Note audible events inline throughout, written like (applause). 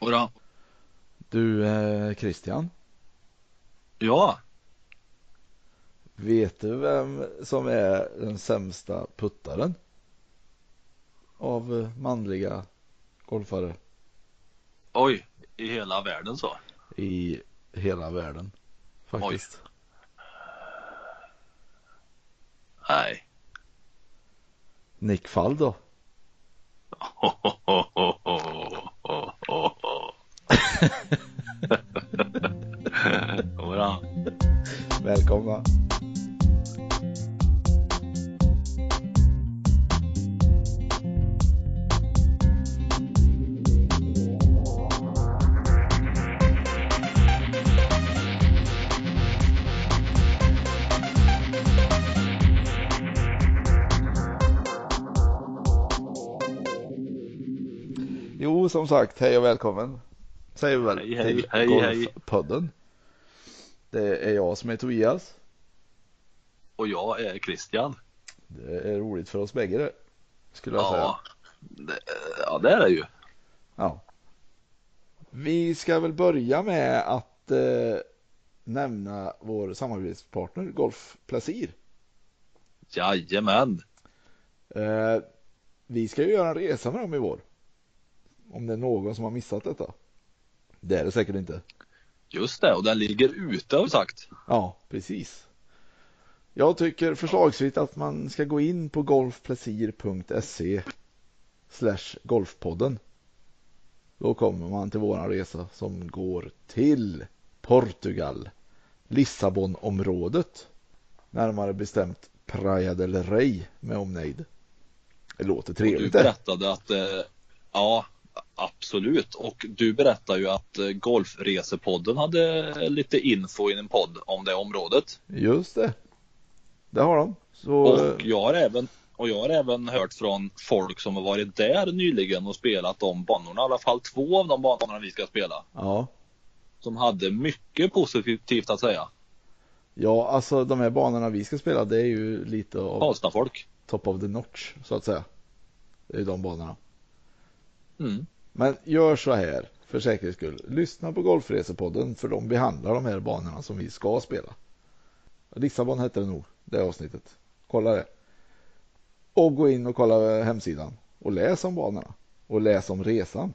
Jodå. Du eh, Christian, Ja, vet du vem som är den sämsta puttaren? Av eh, manliga golfare oj, i hela världen så. i hela världen. Faktiskt. Nej. Nick (laughs) Faldo. (laughs) Jodå. Välkomna. Jo, som sagt, hej och välkommen. Säger vi väl Hej, hej, till hej. Golfpodden. Det är jag som är Tobias. Och jag är Christian. Det är roligt för oss bägge det. Skulle jag säga. Ja, det, ja, det är det ju. Ja. Vi ska väl börja med att eh, nämna vår samarbetspartner Golf Placir. Jajamän. Eh, vi ska ju göra en resa med dem i vår. Om det är någon som har missat detta. Det är det säkert inte. Just det, och den ligger ute har vi sagt. Ja, precis. Jag tycker förslagsvis att man ska gå in på golfplacir.se slash golfpodden. Då kommer man till våran resa som går till Portugal, Lissabonområdet. Närmare bestämt Praia del Rey med omnejd. Det låter Du trevligt det. berättade att, eh, ja, absolut. Och du berättade ju att eh, Golfresepodden hade lite info i en podd om det området. Just det. Det har de. Så, Och jag har även och jag har även hört från folk som har varit där nyligen och spelat de banorna, i alla fall två av de banorna vi ska spela. ja. Som hade mycket positivt att säga. Ja, alltså de här banorna vi ska spela det är ju lite av Karlstad-folk. top of the notch så att säga. Det är de banorna. Mm. Men gör så här för säkerhets skull. Lyssna på Golfresepodden för de behandlar de här banorna som vi ska spela. Lissabon hette det nog, det avsnittet. Kolla det. Och gå in och kolla hemsidan och läs om banorna och läs om resan.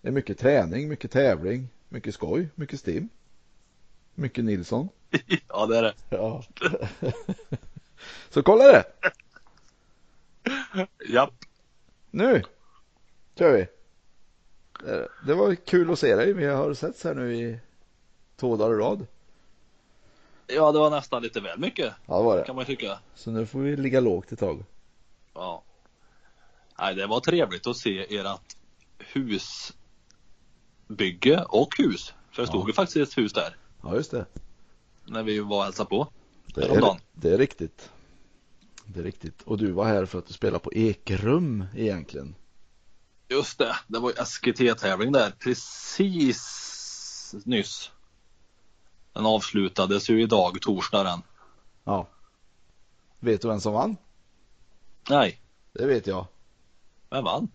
Det är mycket träning, mycket tävling, mycket skoj, mycket stim. Mycket Nilsson. (laughs) ja, det är det. Ja. (laughs) Så kolla det! (laughs) Japp. Nu kör vi. Eh, Det var kul att se dig. Vi har setts här nu i två dagar i rad. Ja, det var nästan lite väl mycket Ja, det var det. kan man tycka. Så nu får vi ligga lågt ett tag. Ja. Nej, det var trevligt att se ert husbygge och hus. För det stod Ja. ju faktiskt ett hus där Ja, just det. när vi var och hälsade på. Det är, det är riktigt. Det är riktigt. Och du var här för att du spelar på Ekrum egentligen. Just det, det var ju SKT-tävling där precis nyss. Den avslutades ju idag, torsdag den. Ja. Vet du vem som vann? Nej, Det vet jag. vem vann?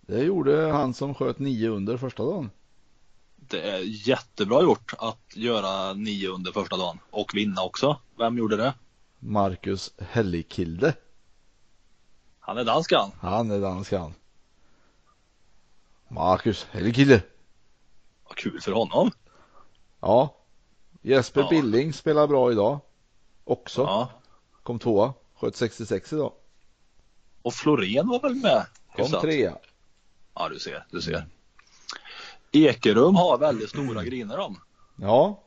Det gjorde han som sköt nio under första dagen. Det är jättebra gjort att göra nio under första dagen och vinna också. Vem gjorde det? Marcus Hellikilde. Han är dansk han. Han är dansk han. Marcus Hellikilde. Vad kul för honom. Ja. Jesper Ja. Billing spelar bra idag. Också. Ja. Kom tvåa. Sköt 66 idag. Och Florén var väl med? Kom trea. Ja, du ser, du ser. Ekerum har väldigt stora griner de. Ja.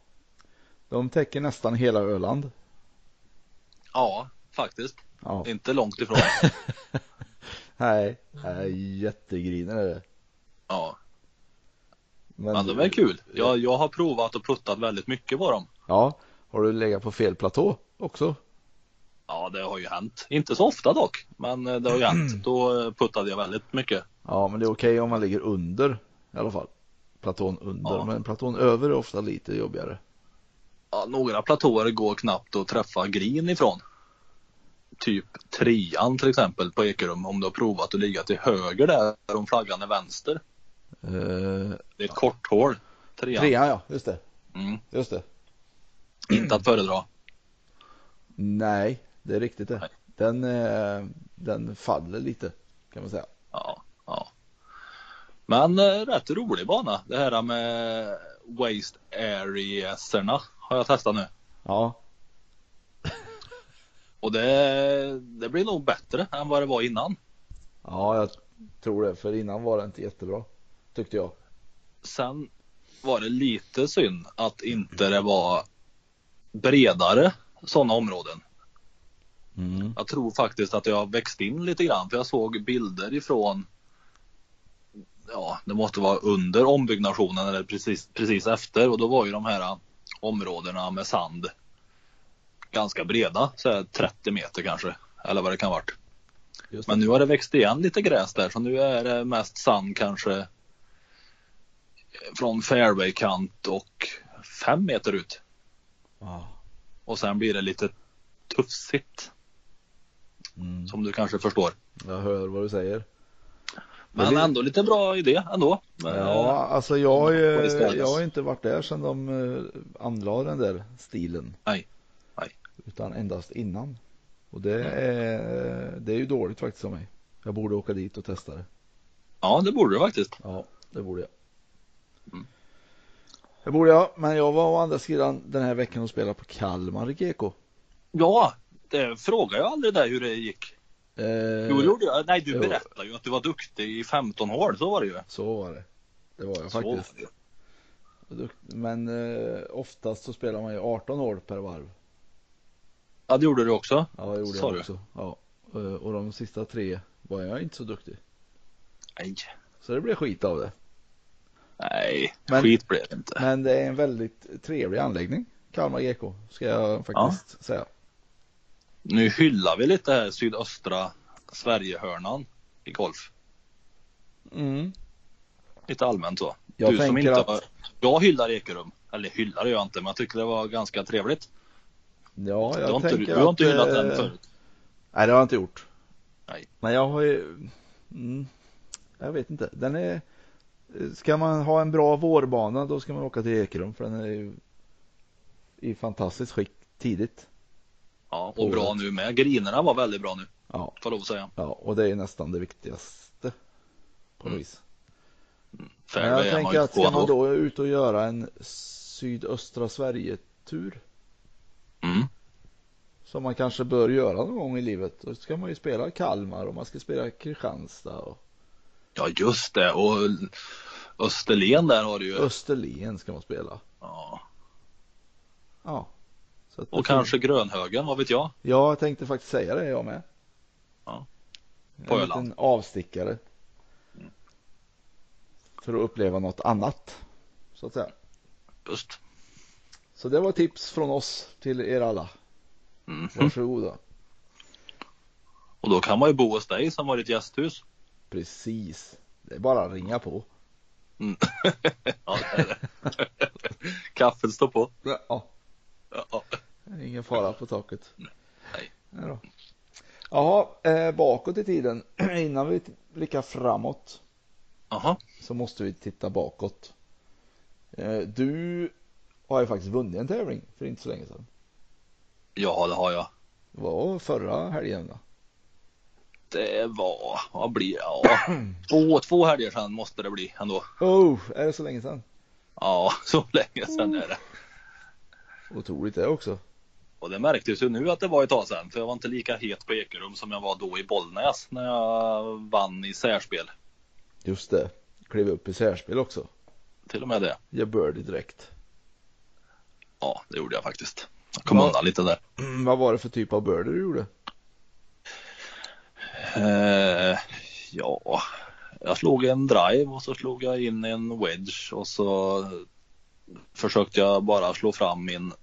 De täcker nästan hela Öland. Ja, faktiskt. Ja. Inte långt ifrån. (laughs) Nej, nej jättegriner är det. Ja, Men, men de är kul. Jag, jag har provat och puttat väldigt mycket på dem. Ja, har du legat på fel platå också? Ja, det har ju hänt. Inte så ofta dock, men eh, det har ju hänt. Då eh, puttade jag väldigt mycket. Ja, men det är okej om man ligger under i alla fall. Platån under, Ja. men platån över är ofta lite jobbigare. Ja, några platåer går knappt att träffa green ifrån. Typ trean till exempel på Ekerum om du har provat att ligga till höger där om flaggan är vänster. Eh, Det är ett kort hål. Trean. trean ja, just det. Mm. Just det. Inte att föredra. Nej, det är riktigt det. Nej. Den, eh, den faller lite kan man säga. Ja, ja. Men eh, rätt rolig bana. Det här med waste areaserna har jag testat nu. Ja, (laughs) Och det, det blir nog bättre än vad det var innan. ja jag tror det. För innan var det inte jättebra. Tyckte jag. Sen var det lite synd att inte det var bredare sådana områden. Mm. Jag tror faktiskt att jag har växt in lite grann för jag såg bilder ifrån Ja, det måste vara under ombyggnationen eller precis, precis efter och då var ju de här områdena med sand ganska breda, så här 30 meter kanske eller vad det kan varit. Just Men nu har det växt igen lite gräs där så nu är det mest sand kanske från fairwaykant och fem meter ut. Ja. Och sen blir det lite tufsigt Mm. som du kanske förstår. Jag hör vad du säger. Men det- ändå lite bra idé ändå. Men, Ja, alltså jag, eh, jag har inte varit där sedan de eh, anlade den där stilen. Nej, nej. Utan endast innan. Och det är, det är ju dåligt faktiskt av mig. Jag borde åka dit och testa det. Ja, det borde du faktiskt. Ja, det borde jag. Mm. Det borde jag, men jag var å andra sidan den här veckan och spelade på Kalmar GK. Ja, det frågade jag aldrig dig hur det gick. Eh, Jo, gjorde jag. Nej, du jo. berättade ju att du var duktig i 15 hål. Så var det ju. Så var det. Det var jag Så var faktiskt. Dukt- Men eh, oftast så spelar man ju 18 år per varv. Ja, det gjorde du också. Ja, det gjorde Sa jag också. Ja. Eh, Och de sista tre var jag inte så duktig. Nej, Så det blev skit av det. Nej, Men- skit blev det inte. Men det är en väldigt trevlig anläggning. Kalmar GK ska jag faktiskt säga. Nu hyllar vi lite här sydöstra Sverigehörnan i golf. Mm. Lite allmänt så. Jag du som tänker inte att- har... Jag hyllar Ekerum. Eller hyllar gör jag inte, men jag tycker det var ganska trevligt. Ja, jag Du har inte, tänker du har inte hyllat den förut. Nej, det har jag inte gjort. Nej. Men jag har ju, mm, jag vet inte. Den är, ska man ha en bra vårbana då ska man åka till Ekerum för den är ju i fantastiskt skick tidigt. Ja, och bra nu med. Grinerna var väldigt bra nu, Ja, får jag lov att säga. ja, och det är nästan det viktigaste på något Mm. vis. Men Fairway jag man tänker att ska man då ut och göra en sydöstra Sverige-tur Mm. som man kanske bör göra någon gång i livet. Då ska man ju spela Kalmar och man ska spela Kristianstad och Ja, just det. Och Österlen där har du ju. Österlen ska man spela. Ja. Ja. Och kanske Grönhögen, vad vet jag? Ja, jag tänkte faktiskt säga det jag med. Ja. På En Öland. liten avstickare. För att uppleva något annat. Så att säga. Just. Så det var tips från oss till er alla. Mm. Varsågoda. Och då kan man ju bo hos dig som har ditt gästhus. Precis. Det är bara att ringa på. Mm. (laughs) ja, det är det. (laughs) Kaffet står på. Ja, Ja. ingen fara på taket. Nej. Nej då. Jaha, eh, bakåt i tiden. (clears throat) Innan vi blickar framåt Jaha. så måste vi titta bakåt. Eh, du har ju faktiskt vunnit en tävling för inte så länge sedan. Ja, det har jag. Det var förra helgen va? Det var, vad blir det? Ja, två, två helger sedan måste det bli ändå. Oh, är det så länge sedan? Ja, så länge sedan är det. Otroligt det också. Och det märktes ju nu att det var ett tag sedan. För jag var inte lika het på Ekerum som jag var då i Bollnäs när jag vann i särspel. Just det. Klev upp i särspel också. Till och med det. Jag birdie direkt. Ja, det gjorde jag faktiskt. Jag kom undan lite där. Mm, vad var det för typ av birdie du gjorde? Eh, ja, jag slog en drive och så slog jag in en wedge och så försökte jag bara slå fram min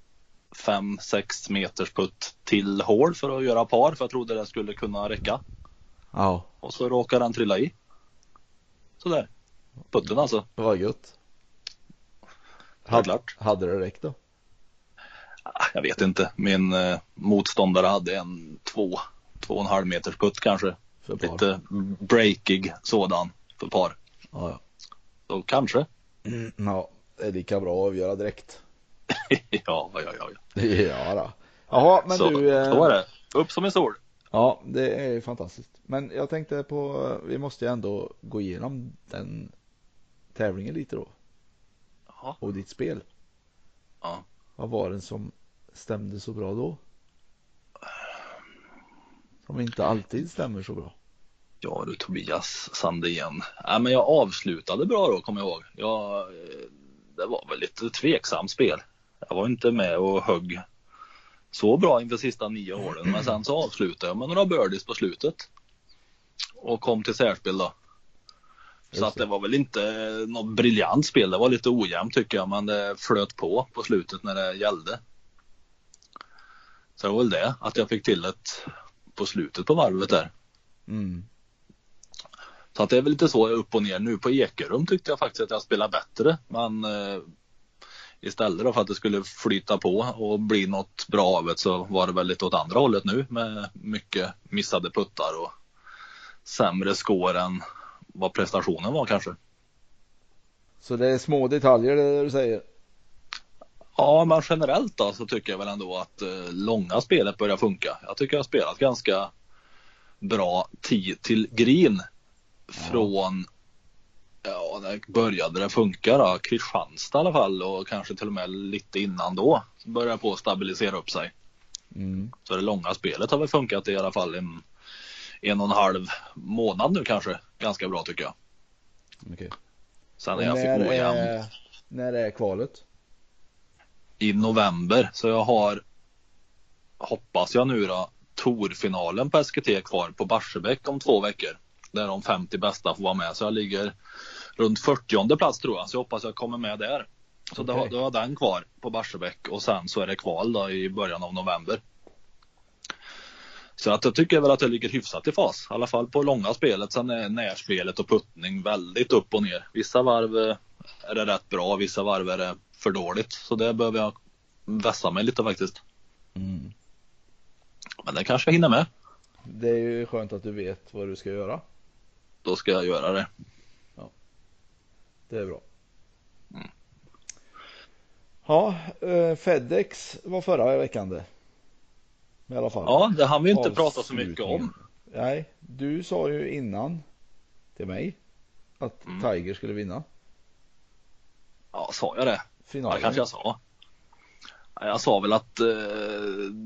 5-6 meters putt till hål för att göra par för jag trodde det skulle kunna räcka. Ja, Och så råkade den trilla i. Sådär. Putten alltså. det var gött. Självklart. Hade det räckt då? Ah, Jag vet inte. Min eh, motståndare hade en 2, 2,5 meters putt kanske. Lite breakig sådan för par. Ja, ja. Så kanske. Mm, ja, det är lika bra att avgöra direkt. (laughs) ja, ja, ja, ja. Ja, då. Jaha, men så, du. eh, så är det. Upp som en sol. Ja, det är ju fantastiskt. Men jag tänkte på, vi måste ju ändå gå igenom den tävlingen lite då. Jaha. Och ditt spel. Ja. Vad var det som stämde så bra då? Som inte alltid stämmer så bra. Ja du Tobias Sandén. Ja, men jag avslutade bra då kommer jag ihåg. Jag, eh, det var väl lite tveksamt spel. Jag var inte med och högg så bra inför sista nio hålen. Men sen så avslutade jag med några birdies på slutet. Och kom till särspel då. Så att det. det var väl inte något briljant spel. Det var lite ojämnt tycker jag. Men det flöt på på slutet när det gällde. Så det var väl det. Att jag fick till ett på slutet på varvet där. Mm. Så att det är väl lite så upp och ner nu. På Ekerum tyckte jag faktiskt att jag spelade bättre. Men eh, istället för att det skulle flyta på och bli något bra av det så var det väl lite åt andra hållet nu med mycket missade puttar och sämre score än vad prestationen var kanske. Så det är små detaljer det du säger. Ja, men generellt då så tycker jag väl ändå att eh, långa spelet börjar funka. Jag tycker jag har spelat ganska bra tid till green från ja, när började det funka då? Kristianstad i alla fall och kanske till och med lite innan då så började jag på att stabilisera upp sig. Mm. Så det långa spelet har väl funkat i alla fall en, en och en halv månad nu kanske. Ganska bra tycker jag. Okej. Sen är jag när, fick ojämn är, när är kvalet? I november. Så jag har, hoppas jag nu då, Torfinalen på SKT kvar på Barsebäck om två veckor. Där de 50 bästa får vara med. Så jag ligger runt 40 plats tror jag. Så jag hoppas jag kommer med där. Så då, Okej. då har jag den kvar på Barsebäck och sen så är det kval då i början av november. Så att jag tycker väl att jag ligger hyfsat i fas. I alla fall på långa spelet. Sen är närspelet och puttning väldigt upp och ner. Vissa varv eh, är det rätt bra, vissa varv är det för dåligt. Så det behöver jag vässa mig lite faktiskt. Mm. Men det kanske jag hinner med. Det är ju skönt att du vet vad du ska göra. Då ska jag göra det. Det är bra. Mm. Ja, eh, Fedex var förra veckan det. I alla fall. Ja, det hann vi inte prata så mycket om. Nej, du sa ju innan till mig att Mm. Tiger skulle vinna Ja, sa jag det? Ja, finalen. kanske jag sa. Ja, Jag sa väl att eh,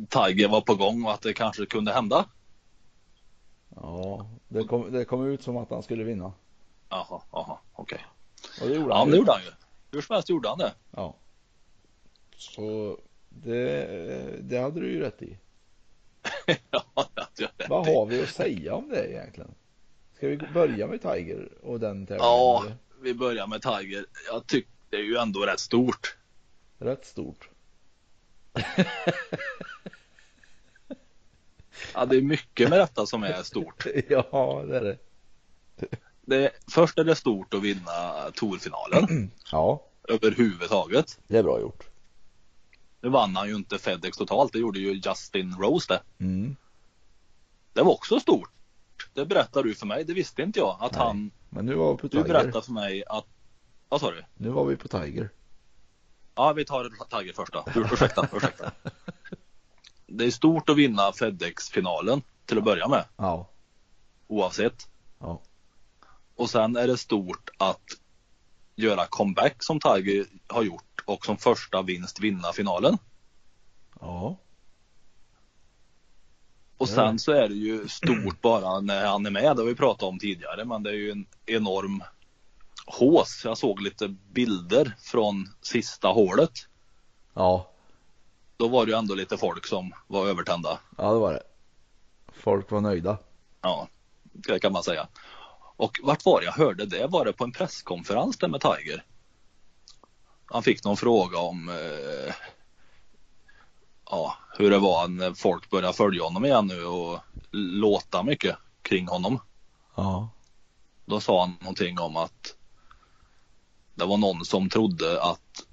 Tiger var på gång och att det kanske kunde hända. Ja, det kom, det kom ut som att han skulle vinna. Jaha, jaha, okej. Och det gjorde Ja, han det ju. gjorde han ju. Hur som helst gjorde han det. Ja. Så det, det hade du ju rätt i. (laughs) ja, det hade jag rätt Vad har vi att säga om det egentligen? Ska vi börja med Tiger och den tävlingen? Ja, vi börjar med Tiger. Jag tycker det är ju ändå rätt stort. Rätt stort. (laughs) Ja, det är mycket med detta som är stort. (laughs) ja, det är det. Det, först är det stort att vinna Tourfinalen (clears throat) Ja, överhuvudtaget. det är bra gjort. Nu vann han ju inte Fedex totalt, det gjorde ju Justin Rose det. Mm. Det var också stort. Det berättar du för mig, det visste inte jag. Att Nej. han, Men nu var på du berättade för mig att, vad sa du? Nu var vi på Tiger. Ja, vi tar Tiger först då. Ur- Ursäkta, ursäkta. Det är stort att vinna Fedex-finalen till att börja med, Ja. oavsett. Ja. Och sen är det stort att göra comeback som Tiger har gjort och som första vinst vinna finalen. Ja. Och sen så är det ju stort bara när han är med, det har vi pratat om tidigare, men det är ju en enorm hås. Jag såg lite bilder från sista hålet. Ja. då var det ju ändå lite folk som var övertända. Ja, det var det. Folk var nöjda. Ja, det kan man säga. Och vart var det jag hörde det? Var det på en presskonferens där med Tiger? Han fick någon fråga om eh, ja, hur det var när folk började följa honom igen nu och låta mycket kring honom. Ja. Då sa han någonting om att det var någon som trodde att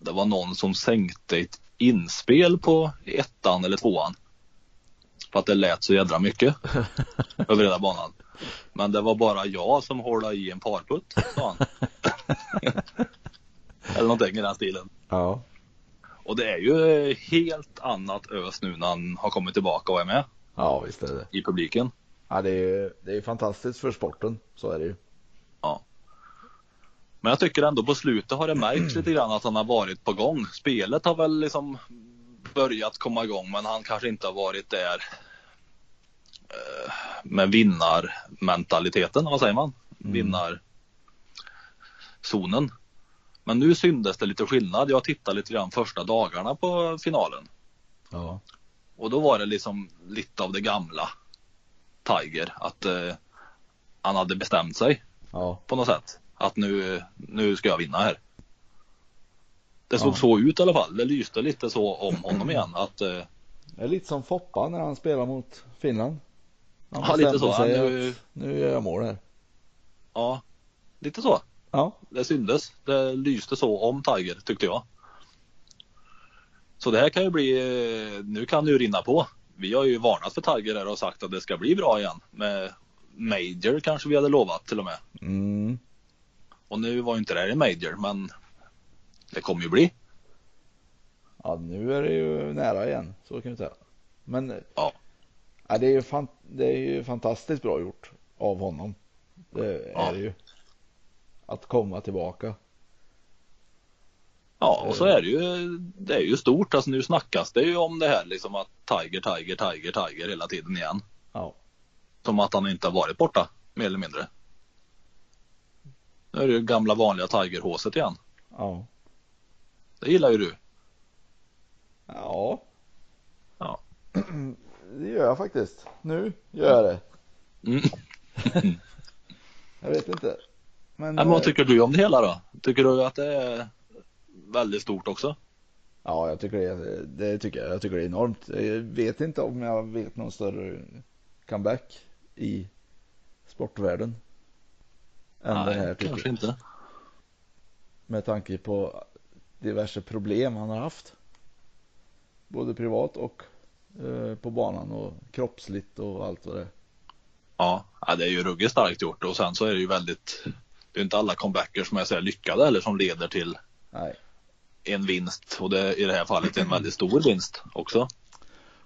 det var någon som sänkte ett inspel på ettan eller tvåan. För att det lät så jädra mycket (laughs) över hela banan. Men det var bara jag som hålade i en parputt, sa han. (laughs) eller någonting i den stilen. Ja. Och det är ju helt annat ös nu när han har kommit tillbaka och är med Ja, visst är det. i publiken. Ja, det är ju det är fantastiskt för sporten. Så är det ju. Ja. Men jag tycker ändå på slutet har det märkts lite grann att han har varit på gång. Spelet har väl liksom börjat komma igång men han kanske inte har varit där eh, med vinnarmentaliteten, vad säger man? Vinnarzonen. Men nu syntes det lite skillnad. Jag tittade lite grann första dagarna på finalen. Ja. Och då var det liksom lite av det gamla Tiger. Att eh, han hade bestämt sig Ja. på något sätt. Att nu, nu ska jag vinna här. Det såg Ja. så ut i alla fall. Det lyste lite så om honom igen. Att, eh, Det är lite som Foppa när han spelar mot Finland. Han Ja, lite så. sig Nu- att nu gör jag mål här. ja, lite så. Ja. Det syndes. Det lyste så om Tiger tyckte jag. Så det här kan ju bli, eh, nu kan det ju rinna på. Vi har ju varnat för Tiger här och sagt att det ska bli bra igen. Med Major kanske vi hade lovat till och med. Mm. Och nu var ju inte det här en Major men det kommer ju bli. Ja, nu är det ju nära igen. Så kan vi säga. Men Ja. ja, det, är ju fan, det är ju fantastiskt bra gjort av honom. Det är Ja. det ju. Att komma tillbaka. Ja, och så är det ju, det är ju stort. Alltså nu snackas det ju om det här liksom att Tiger, Tiger, Tiger, Tiger hela tiden igen. Ja. Som att han inte har varit borta, mer eller mindre. Nu är det gamla vanliga Tiger-håset igen. Ja. Det gillar ju du. Ja. Ja. (clears throat) Det gör jag faktiskt. Nu gör jag det. Mm. (laughs) Jag vet inte. Men, Men vad eh, tycker du om det hela då? Tycker du att det är väldigt stort också? Ja, jag tycker det, det tycker jag. Jag tycker det är enormt. Jag vet inte om jag vet någon större comeback i sportvärlden. Än det här tycker kanske jag. inte. Med tanke på diverse problem han har haft. Både privat och eh, på banan och kroppsligt och allt vad det är. Ja, det är ju ruggigt starkt gjort och sen så är det ju väldigt Det är inte alla comebackers som är så här lyckade eller som leder till Nej. en vinst och det i det här fallet en väldigt stor vinst också.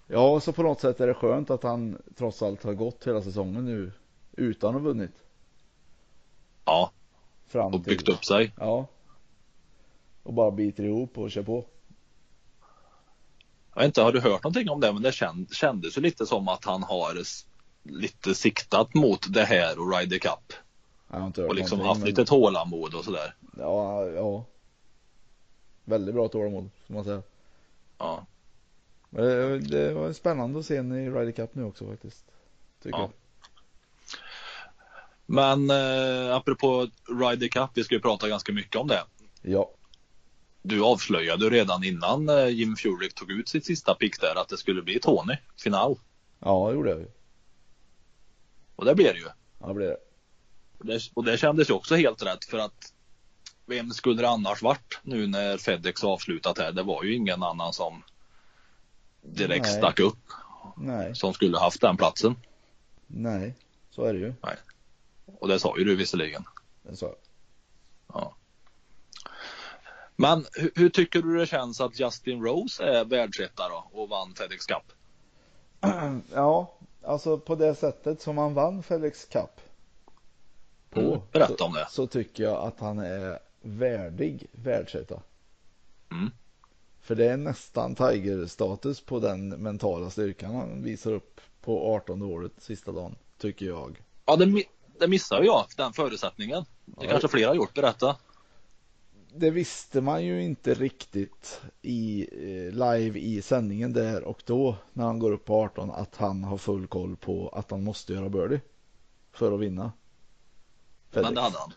Ja, så på något sätt är det skönt att han trots allt har gått hela säsongen nu utan att ha vunnit. Ja, Fram och byggt upp sig. Ja. Och bara biter ihop och kör på. Jag vet inte, har du hört någonting om det? Men det känd, kändes ju lite som att han har lite siktat mot det här och Ryder Cup. Jag har inte hört Och liksom haft men- lite tålamod och sådär. Ja, ja. Väldigt bra tålamod, får man säga. Ja. Men det, det var spännande att se en i Ryder Cup nu också faktiskt. Tycker Ja. jag. Men eh, apropå Ryder Cup, vi ska ju prata ganska mycket om det. Ja. Du avslöjade redan innan eh, Jim Furyk tog ut sitt sista pick där att det skulle bli Tony final. Ja, det gjorde jag ju. Och det blev det ju. Ja, det blev det. Och det, och det kändes ju också helt rätt för att vem skulle det annars varit nu när Fedex avslutat här? Det var ju ingen annan som direkt Nej. stack upp Nej, som skulle haft den platsen. nej. Så är det ju. Och det sa ju du visserligen. Det sa. Ja. Men hur, hur tycker du det känns att Justin Rose är världsetta då och vann Fedex Cup? (clears throat) Ja, alltså på det sättet som han vann Felix Cup på. Mm, berätta så, om det. Så tycker jag att han är värdig världsetta. Mm. För det är nästan Tiger-status på den mentala styrkan han visar upp på 18 året sista dagen, tycker jag. Ja, det, det missar jag, den förutsättningen. Det kanske fler har gjort, berätta. det visste man ju inte riktigt i eh, live i sändningen där och då när han går upp på 18 att han har full koll på att han måste göra birdie för att vinna. FedEx. Men det hade han.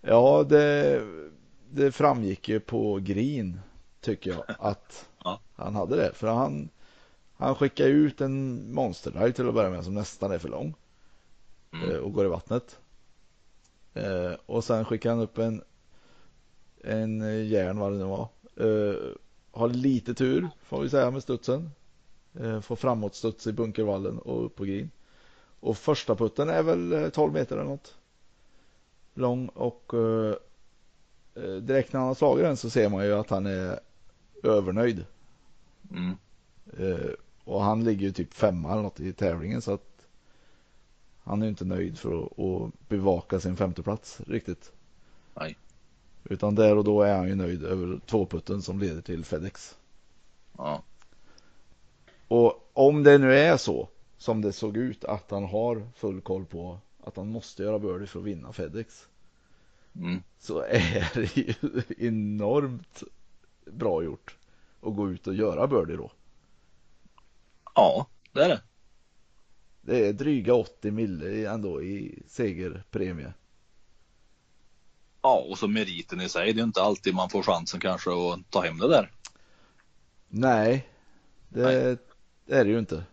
Ja, det, det framgick ju på green tycker jag (laughs) att ja. han hade det. För han, han skickar ut en monsterdrive till att börja med som nästan är för lång mm. Eh, och går i vattnet. Eh, och sen skickar han upp en en järn vad det nu var. Uh, har lite tur får vi säga med studsen. Får framåt studs i bunkervallen och upp på green. Och första putten är väl 12 meter eller något. Lång och direkt när han har slagit den så ser man ju att han är övernöjd. Mm. och han ligger ju typ femma eller något i tävlingen så att han är inte nöjd för att, att bevaka sin femteplats riktigt. Nej. Utan där och då är han ju nöjd över tvåputten som leder till FedEx. Ja. Och om det nu är så som det såg ut att han har full koll på att han måste göra birdie för att vinna FedEx. Mm. Så är det ju (laughs) enormt bra gjort att gå ut och göra birdie då. Ja, det är det. Det är dryga 80 mille ändå i segerpremie. Ja, och så meriten i sig. Det är inte alltid man får chansen kanske att ta hem det där. Nej, det Nej. är det ju inte.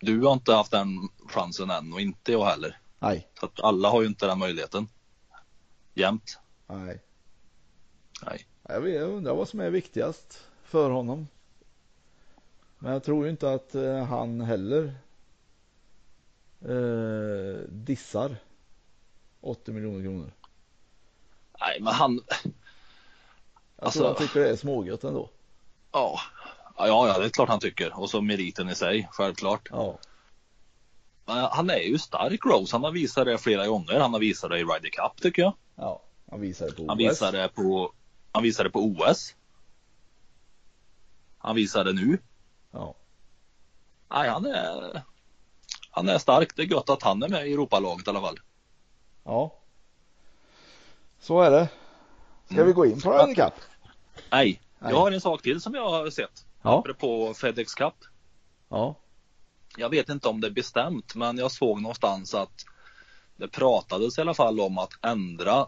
Du har inte haft den chansen än och inte jag heller. Nej. Så att alla har ju inte den möjligheten. Jämt. Nej. Nej. Jag, vet, jag undrar vad som är viktigast för honom. Men jag tror ju inte att eh, han heller eh, dissar 80 miljoner kronor. Nej, men han... Alltså, han tycker det är smågött ändå. Ja. ja, ja, det är klart han tycker. Och så meriten i sig, självklart. Ja. Men han är ju stark Rose. Han har visat det flera gånger. Han har visat det i Ryder Cup tycker jag. Ja, han visade på OS. Han visade det på, han visade på OS. Han visade nu. Ja. Nej, han är, han är stark. Det är gott att han är med i Europalaget i alla fall. Ja. Så är det. Ska mm. vi gå in på Ryder Cup? Nej, jag har en sak till som jag har sett. Ja. Apropå Fedex Cup. Ja. Jag vet inte om det är bestämt, men jag såg någonstans att det pratades i alla fall om att ändra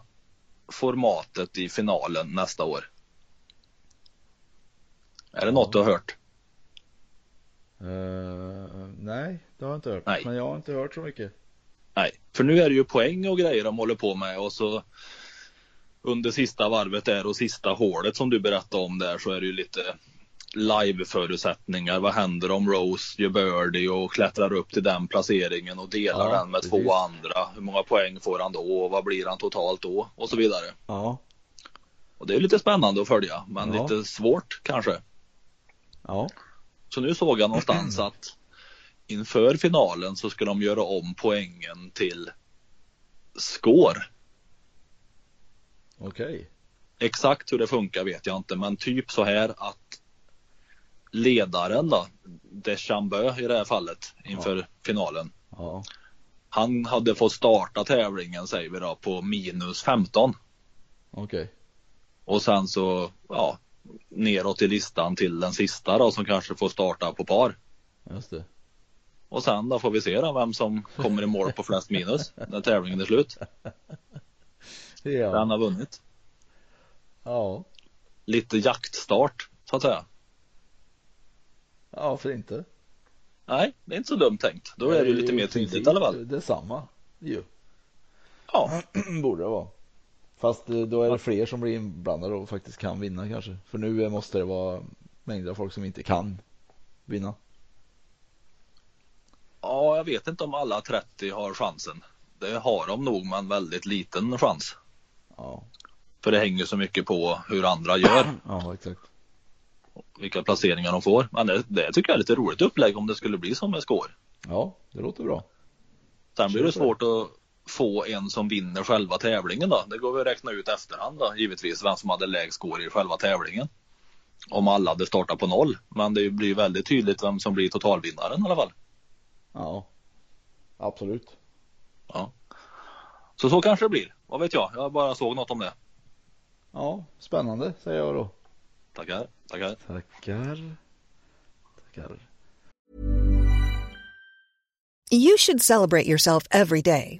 formatet i finalen nästa år. Är det något du har hört? Uh, nej, det har jag inte hört. Nej. Men jag har inte hört så mycket. Nej, för nu är det ju poäng och grejer de håller på med och så under sista varvet där och sista hålet som du berättade om där så är det ju lite live-förutsättningar. Vad händer om Rose gör birdie och klättrar upp till den placeringen och delar ja, den med precis. två andra? Hur många poäng får han då och vad blir han totalt då? Och så vidare. Ja. Och det är lite spännande att följa, men ja. lite svårt kanske. Ja. Så nu såg jag någonstans att inför finalen så ska de göra om poängen till score. Okej. Okay. Exakt hur det funkar vet jag inte, men typ så här att ledaren då, Deschambö i det här fallet inför ja. finalen. Ja. Han hade fått starta tävlingen säger vi då på minus 15. Okej. Okay. Och sen så, ja, neråt i listan till den sista då som kanske får starta på par. Just det. Och sen då får vi se då vem som kommer i mål på flest minus när tävlingen är slut. (laughs) Ja. Den har vunnit. Ja. Lite jaktstart så att säga. Ja, för inte. Nej, det är inte så dumt tänkt. Då är det, det lite mer tydligt i alla fall. Detsamma ju. Ja. (clears throat) Borde det vara. Fast eh, då är det fler som blir inblandade och faktiskt kan vinna kanske. För nu måste det vara mängder av folk som inte kan vinna. Ja, jag vet inte om alla 30 har chansen. Det har de nog, men väldigt liten chans. Ja. För det hänger så mycket på hur andra gör. (clears throat) Ja, exakt. Vilka placeringar de får. Men det, det tycker jag är lite roligt upplägg om det skulle bli som med score. Ja, det låter bra. Sen blir det svårt att få en som vinner själva tävlingen då. Det går väl att räkna ut efterhand då, givetvis, vem som hade lägst score i själva tävlingen. Om alla hade startat på noll. Men det blir väldigt tydligt vem som blir totalvinnaren i alla fall. Ja, absolut. Ja. Så så kanske det blir. Vad vet jag? Jag bara såg något om det. Ja, spännande säger jag då. Tackar, tackar. Tackar. Tackar. You should celebrate yourself every day,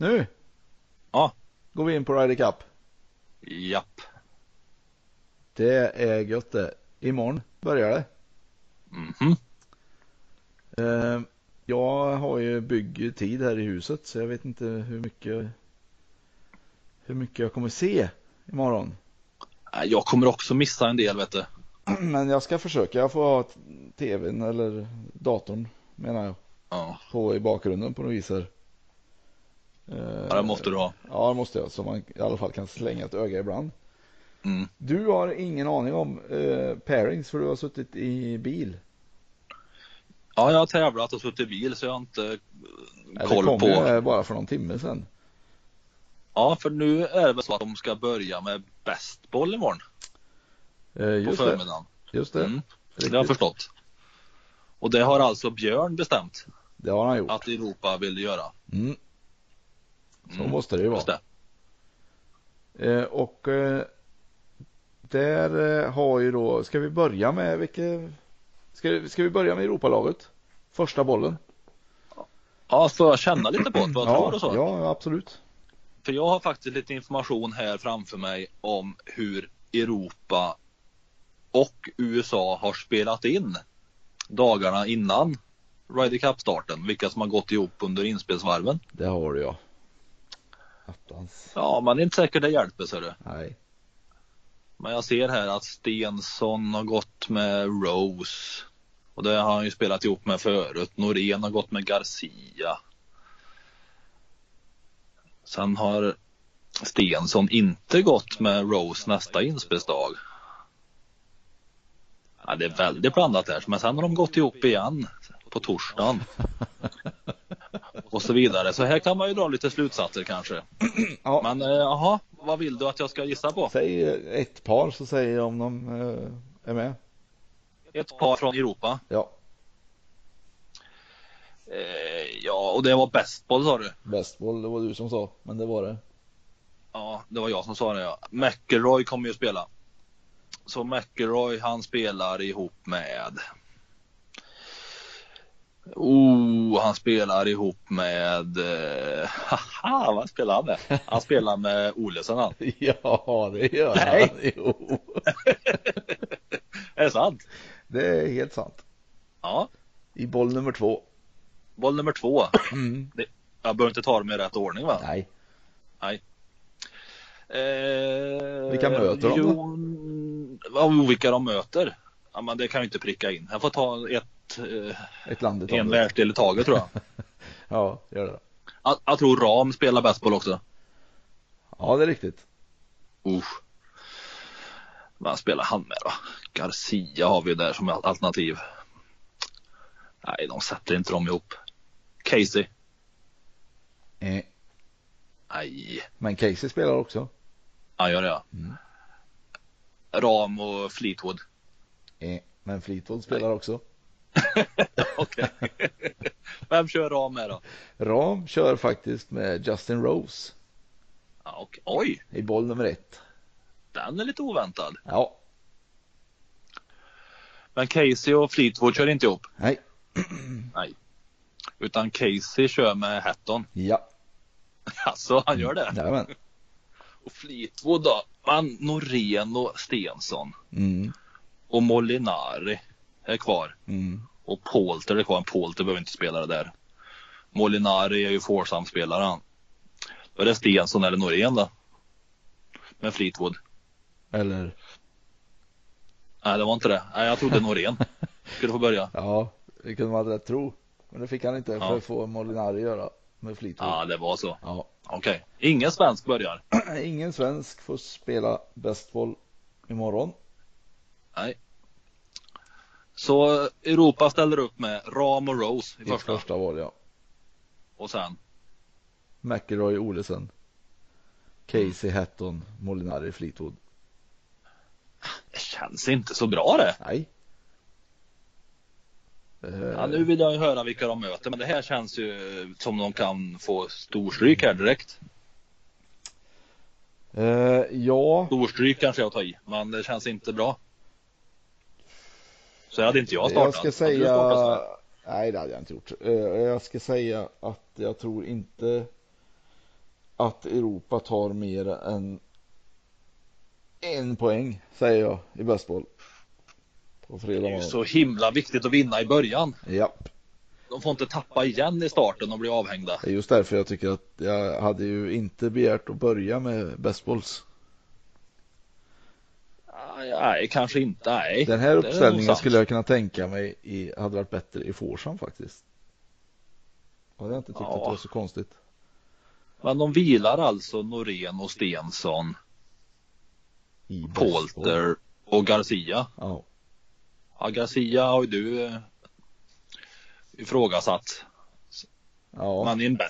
Nu Ja, går vi in på Ryder Cup. japp. Det är gött det. Imorgon börjar det. Mhm. Eh, jag har ju byggetid här i huset så jag vet inte hur mycket hur mycket jag kommer se imorgon. Jag kommer också missa en del vet du. (clears throat) Men jag ska försöka. Jag får ha tvn eller datorn menar jag Ja, på i bakgrunden på något vis här. Eh, ja, det måste du ha. Ja, det måste jag. Så man i alla fall kan slänga ett öga ibland. Mm. Du har ingen aning om eh, pairings för du har suttit i bil. Ja, jag har tävlat och suttit i bil så jag har inte eh, koll kom på. ju här bara för någon timme sedan. Ja, för nu är det väl så att de ska börja med bästboll imorgon Eh, på just det. förmiddagen. Just det. Mm. Det har jag förstått. Och det har alltså Björn bestämt Det har han gjort. att Europa vill göra. Mm. Så Mm, måste det ju vara. Det. Eh, och eh, där eh, har ju då, ska vi börja med vilka, ska, ska vi börja med Europalaget? Första bollen. Ja, får jag känna lite på det, vad jag tror och så? ja, absolut. För jag har faktiskt lite information här framför mig om hur Europa och USA har spelat in dagarna innan Ryder Cup-starten. Vilka som har gått ihop under inspelsvarven. Det har du ja. Attans. Ja, man är inte säker det hjälper ser du. Nej. Men jag ser här att Stensson har gått med Rose. Och det har han ju spelat ihop med förut. Norén har gått med Garcia. Sen har Stensson inte gått med Rose nästa inspelsdag. Ja, det är väldigt blandat här. Men sen har de gått ihop igen på torsdagen. (laughs) Och så vidare. Så här kan man ju dra lite slutsatser kanske. Ja. Men eh, jaha, vad vill du att jag ska gissa på? Säg eh, ett par så säger jag om de eh, är med. Ett par från Europa. Ja, Eh, ja, och det var bästboll sa du? bästboll, det var du som sa, men det var det. Ja, det var jag som sa det ja. McElroy kommer ju spela. Så McElroy han spelar ihop med Oh, han spelar ihop med eh, (laughs) Haha, vad spelar han med? Han spelar med Olesen han. (laughs) Ja, det gör Nej. han. (laughs) Jo, Är det sant? det är helt sant. Ja. I boll nummer två. Boll nummer två. (clears throat) Mm. Det, jag behöver inte ta dem i rätt ordning va? Nej, Nej. Eh, Vilka möter de? Jo, ja, vilka de möter? Ja, men det kan jag inte pricka in. Jag får ta ett, eh, ett land i en världsdel i taget tror jag. (laughs) Ja, gör det. jag. Jag tror Ram spelar bästboll också. Ja, det är riktigt. Usch. Vad spelar han med då? Garcia har vi där som alternativ. Nej, de sätter inte dem ihop. Casey. Eh. Nej, Men Casey spelar också. han gör det ja. Mm. Ram och Fleetwood. Eh. Men Fleetwood spelar också. (laughs) Okej. Vem kör Ram med då? Ram kör faktiskt med Justin Rose Ja, okej. Oj, i boll nummer ett. den är lite oväntad. Ja, Men Casey och Fleetwood kör inte ihop. nej, (clears throat) Nej. Utan Casey kör med Hatton. ja, (laughs) Alltså han gör det. jajamän. (laughs) Och Fleetwood då? Men Norén och Stensson Mm. och Molinari är kvar. Mm. Och Polter är kvar. Polter behöver inte spela det där. Molinari är ju Forsam-spelare han. Då är det Stensson eller Norén då. Med Fleetwood. Eller, Nej det var inte det. Nej jag trodde Norén (laughs) skulle få börja. ja, det kunde man rätt tro. Men det fick han inte Ja. för att få Molinari göra med Fleetwood. Ja det var så. Ja. Okej. Ingen svensk börjar. (clears throat) Ingen svensk får spela bästboll imorgon. Nej. Så Europa ställer upp med Ram och Rose i I första. första val, ja. Och sen. McIlroy, Olesen. Casey, Hatton, Molinari, Fleetwood. Det känns inte så bra det. Nej. Eh, Ja, nu vill jag ju höra vilka de möter men det här känns ju som de kan få storstryk här direkt. eh, ja, Storstryk kanske jag tar i men det känns inte bra. Så hade inte jag startat. jag ska startat säga. Nej, det hade jag inte gjort. Eh, jag ska säga att jag tror inte att Europa tar mer än en poäng, säger jag, i bästboll. På Det fredag är ju så himla viktigt att vinna i början. Japp. De får inte tappa igen i starten och bli avhängda. Det är just därför jag tycker att jag hade ju inte begärt att börja med bästbolls. Nej, kanske inte. Nej. Den här uppställningen skulle jag kunna tänka mig i, hade varit bättre i Forsam faktiskt. Det hade jag inte tyckt Ja. att det var så konstigt. Men de vilar alltså Norén och Stensson, I. Polter och Garcia. Ja. Ja, Garcia har ju du eh, ifrågasatt. ja. Men i en är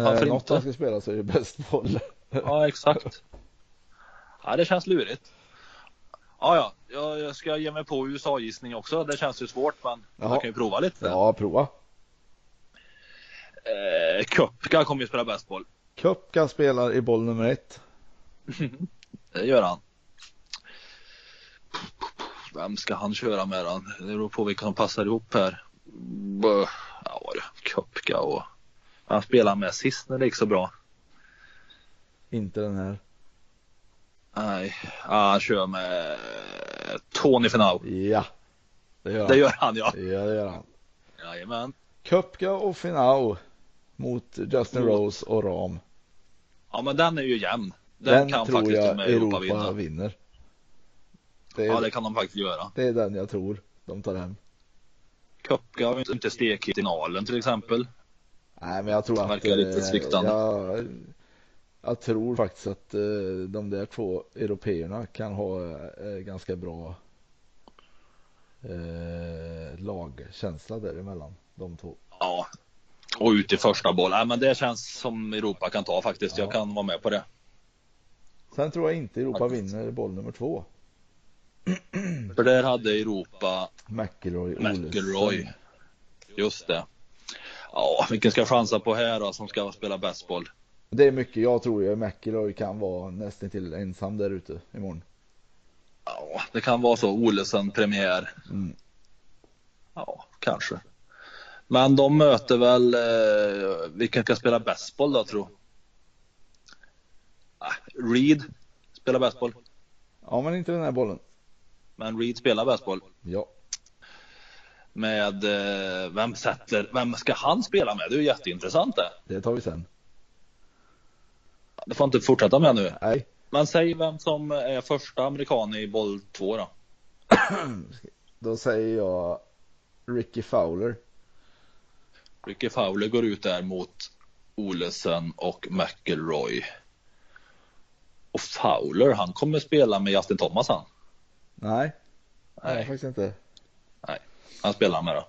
varför det något han inte? ska spela så är det bästboll. Ja, exakt. (laughs) Ja, det känns lurigt. Ja, ja, jag jag ska ge mig på USA-gissning också. Det känns ju svårt, men Jaha. man kan ju prova lite. Ja, prova. Eh, Köpka kommer ju spela bästboll. Köpka spelar i boll nummer ett. (laughs) Det gör han. Vem ska han köra med då? Det beror på vilka som passar ihop här. Ja, vad är det? Köpka och han spelar med sist när det gick så bra. Inte den här. Nej, han kör med Tony Finau. Ja. Det gör han. Det gör han ja. Ja, det gör han. Jajamän. Köpka och Finau mot Justin Mot- Rose och Ram. Ja men den är ju jämn. Den, Den, kan tror faktiskt jag Europa, vinna. vinner. Det Ja det kan de faktiskt göra. det är den jag tror de tar hem. Köpka har inte- stek i finalen till exempel. Nej, men jag tror att Verkar lite eh, sviktande. Jag, jag tror faktiskt att eh, de där två européerna kan ha eh, ganska bra eh, lagkänsla däremellan, de två. Ja. Och ut i första boll. Nej men det känns som Europa kan ta faktiskt. Jag Ja. kan vara med på det. Sen tror jag inte Europa vinner boll nummer två. (clears throat) För där hade Europa McIlroy, McIlroy. Just det. Ja, vilken ska jag chansa på här då som ska spela bästboll? Det är mycket, jag tror ju McIlroy kan vara nästan till ensam där ute imorgon. Ja, det kan vara så. Olesen premiär. Mm. Ja, kanske. Men de möter väl, eh, vilken ska spela bästboll då tro? Ah, Reed spelar bästboll. Ja, men inte den här bollen. Men Reed spelar bästboll. Ja, Med, eh, vem sätter, vem ska han spela med? Det är ju jätteintressant det. det tar vi sen. Det får inte fortsätta med nu. Nej, Men säg vem som är första amerikan i boll två då. (clears throat) då säger jag Ricky Fowler. Ricky Fowler går ut där mot Olesen och McElroy. Och Fowler, han kommer spela med Justin Thomas han. Nej, nej. Nej, faktiskt inte. han spelar med då.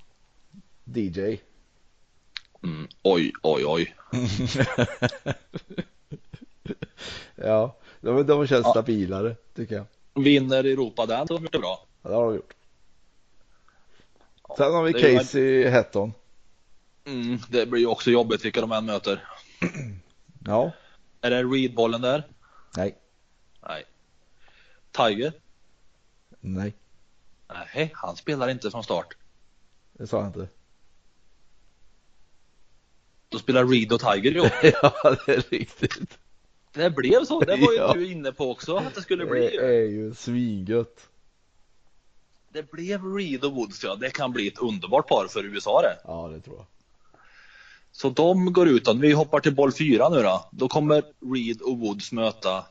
DJ. Mm. Oj, oj, oj. (laughs) (laughs) Ja, de, de känns Ja. stabilare tycker jag. Vinner Europa den, de gjort det bra. Ja, det har de gjort. Sen har vi det Casey Hatton. Mm, det blir ju också jobbigt vilka de än möter. (clears throat) Ja, Är det Reed-bollen där? nej, Nej. Tiger? nej, Nej, han spelar inte från start. det sa jag inte. Då spelar Reed och Tiger ihop. (laughs) ja, det är riktigt. Det blev så. Det var ju (laughs) Ja. du inne på också att det skulle Det bli. är ju svingött. Det blev Reed och Woods ja. Det kan bli ett underbart par för USA det. Ja, det tror jag. Så de går ut. Vi hoppar till boll fyra nu då. Då kommer Reed och Woods möta.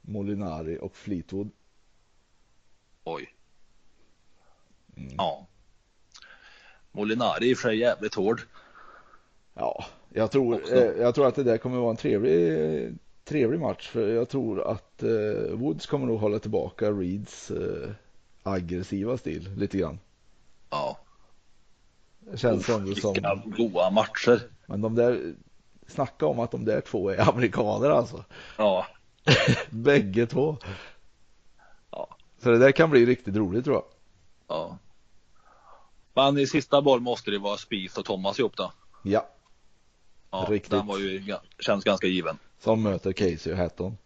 Molinari och Fleetwood. Oj. Ja. Molinari är i och för sig jävligt hård. Ja, jag tror, eh, jag tror att det där kommer vara en trevlig, trevlig match. För jag tror att eh, Woods kommer nog hålla tillbaka Reeds eh, aggressiva stil lite grann. Ja. Det känns som, som Vilka goa matcher. Men de där, snacka om att de där två är amerikaner alltså. Ja. (laughs) Bägge två. Ja. Så det där kan bli riktigt roligt tror jag. Ja. Men i sista boll måste det vara Spieth och Thomas ihop då. Ja, Ja, Riktigt. Den var ju, känns ganska given. som möter Casey och Hatton.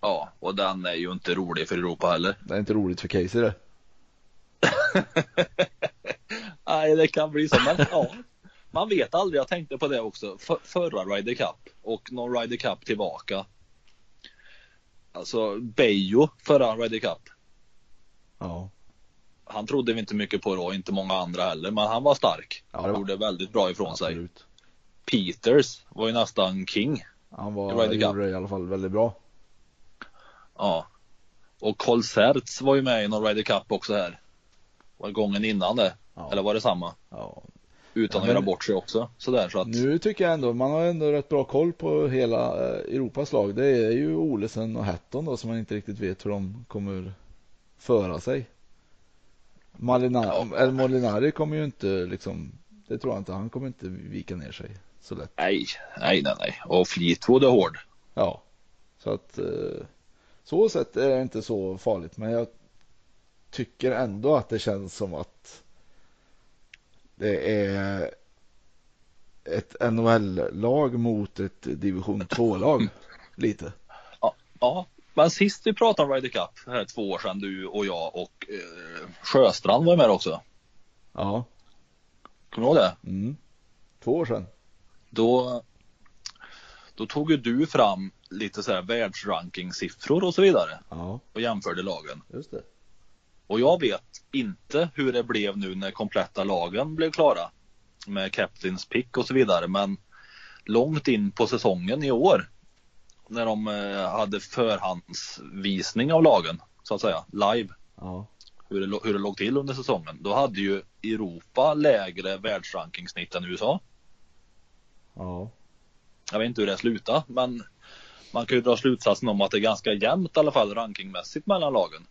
Ja, och den är ju inte rolig för Europa heller. Det är inte roligt för Casey det. (laughs) Nej, det kan bli så. Men ja, man vet aldrig. Jag tänkte på det också. För, förra Ryder Cup och någon Ryder Cup tillbaka. Alltså Bejo förra Ryder Cup. Ja, Han trodde vi inte mycket på då, inte många andra heller, men han var stark. Ja, det var- Gjorde väldigt bra ifrån sig. Peters var ju nästan king. Han I var, Cup. gjorde det i alla fall väldigt bra. Ja. Och Colserts var ju med i någon Ryder Cup också här. Var gången innan det? Ja. Eller var det samma? Ja. Utan Ja, att göra bort sig också. Sådär så att. Nu tycker jag ändå, man har ändå rätt bra koll på hela eh, Europas lag. Det är ju Olesen och Hatton då som man inte riktigt vet hur de kommer föra sig. Molinari, Ja. eller Molinari kommer ju inte liksom, det tror jag inte, han kommer inte vika ner sig så lätt. Nej, nej, nej, nej. Och Fleetwood är hård. Ja, så att eh, så sett är det inte så farligt, men jag tycker ändå att det känns som att det är ett NHL-lag mot ett division 2-lag (clears throat) lite. Ja, ja. Men sist vi pratade om Ryder Cup, här två år sedan, du och jag och eh, Sjöstrand var med också. Ja, Kommer du ihåg det? mm. två år sedan. Då, då tog ju du fram lite så här världsrankingsiffror och så vidare Ja, och jämförde lagen. just det. Och jag vet inte hur det blev nu när kompletta lagen blev klara med Captains pick och så vidare. Men långt in på säsongen i år när de eh, hade förhandsvisning av lagen så att säga live Ja, hur det, hur det låg till under säsongen. Då hade ju Europa lägre världsrankingsnitt än USA. Ja, Jag vet inte hur det slutade men man kan ju dra slutsatsen om att det är ganska jämnt i alla fall rankingmässigt mellan lagen.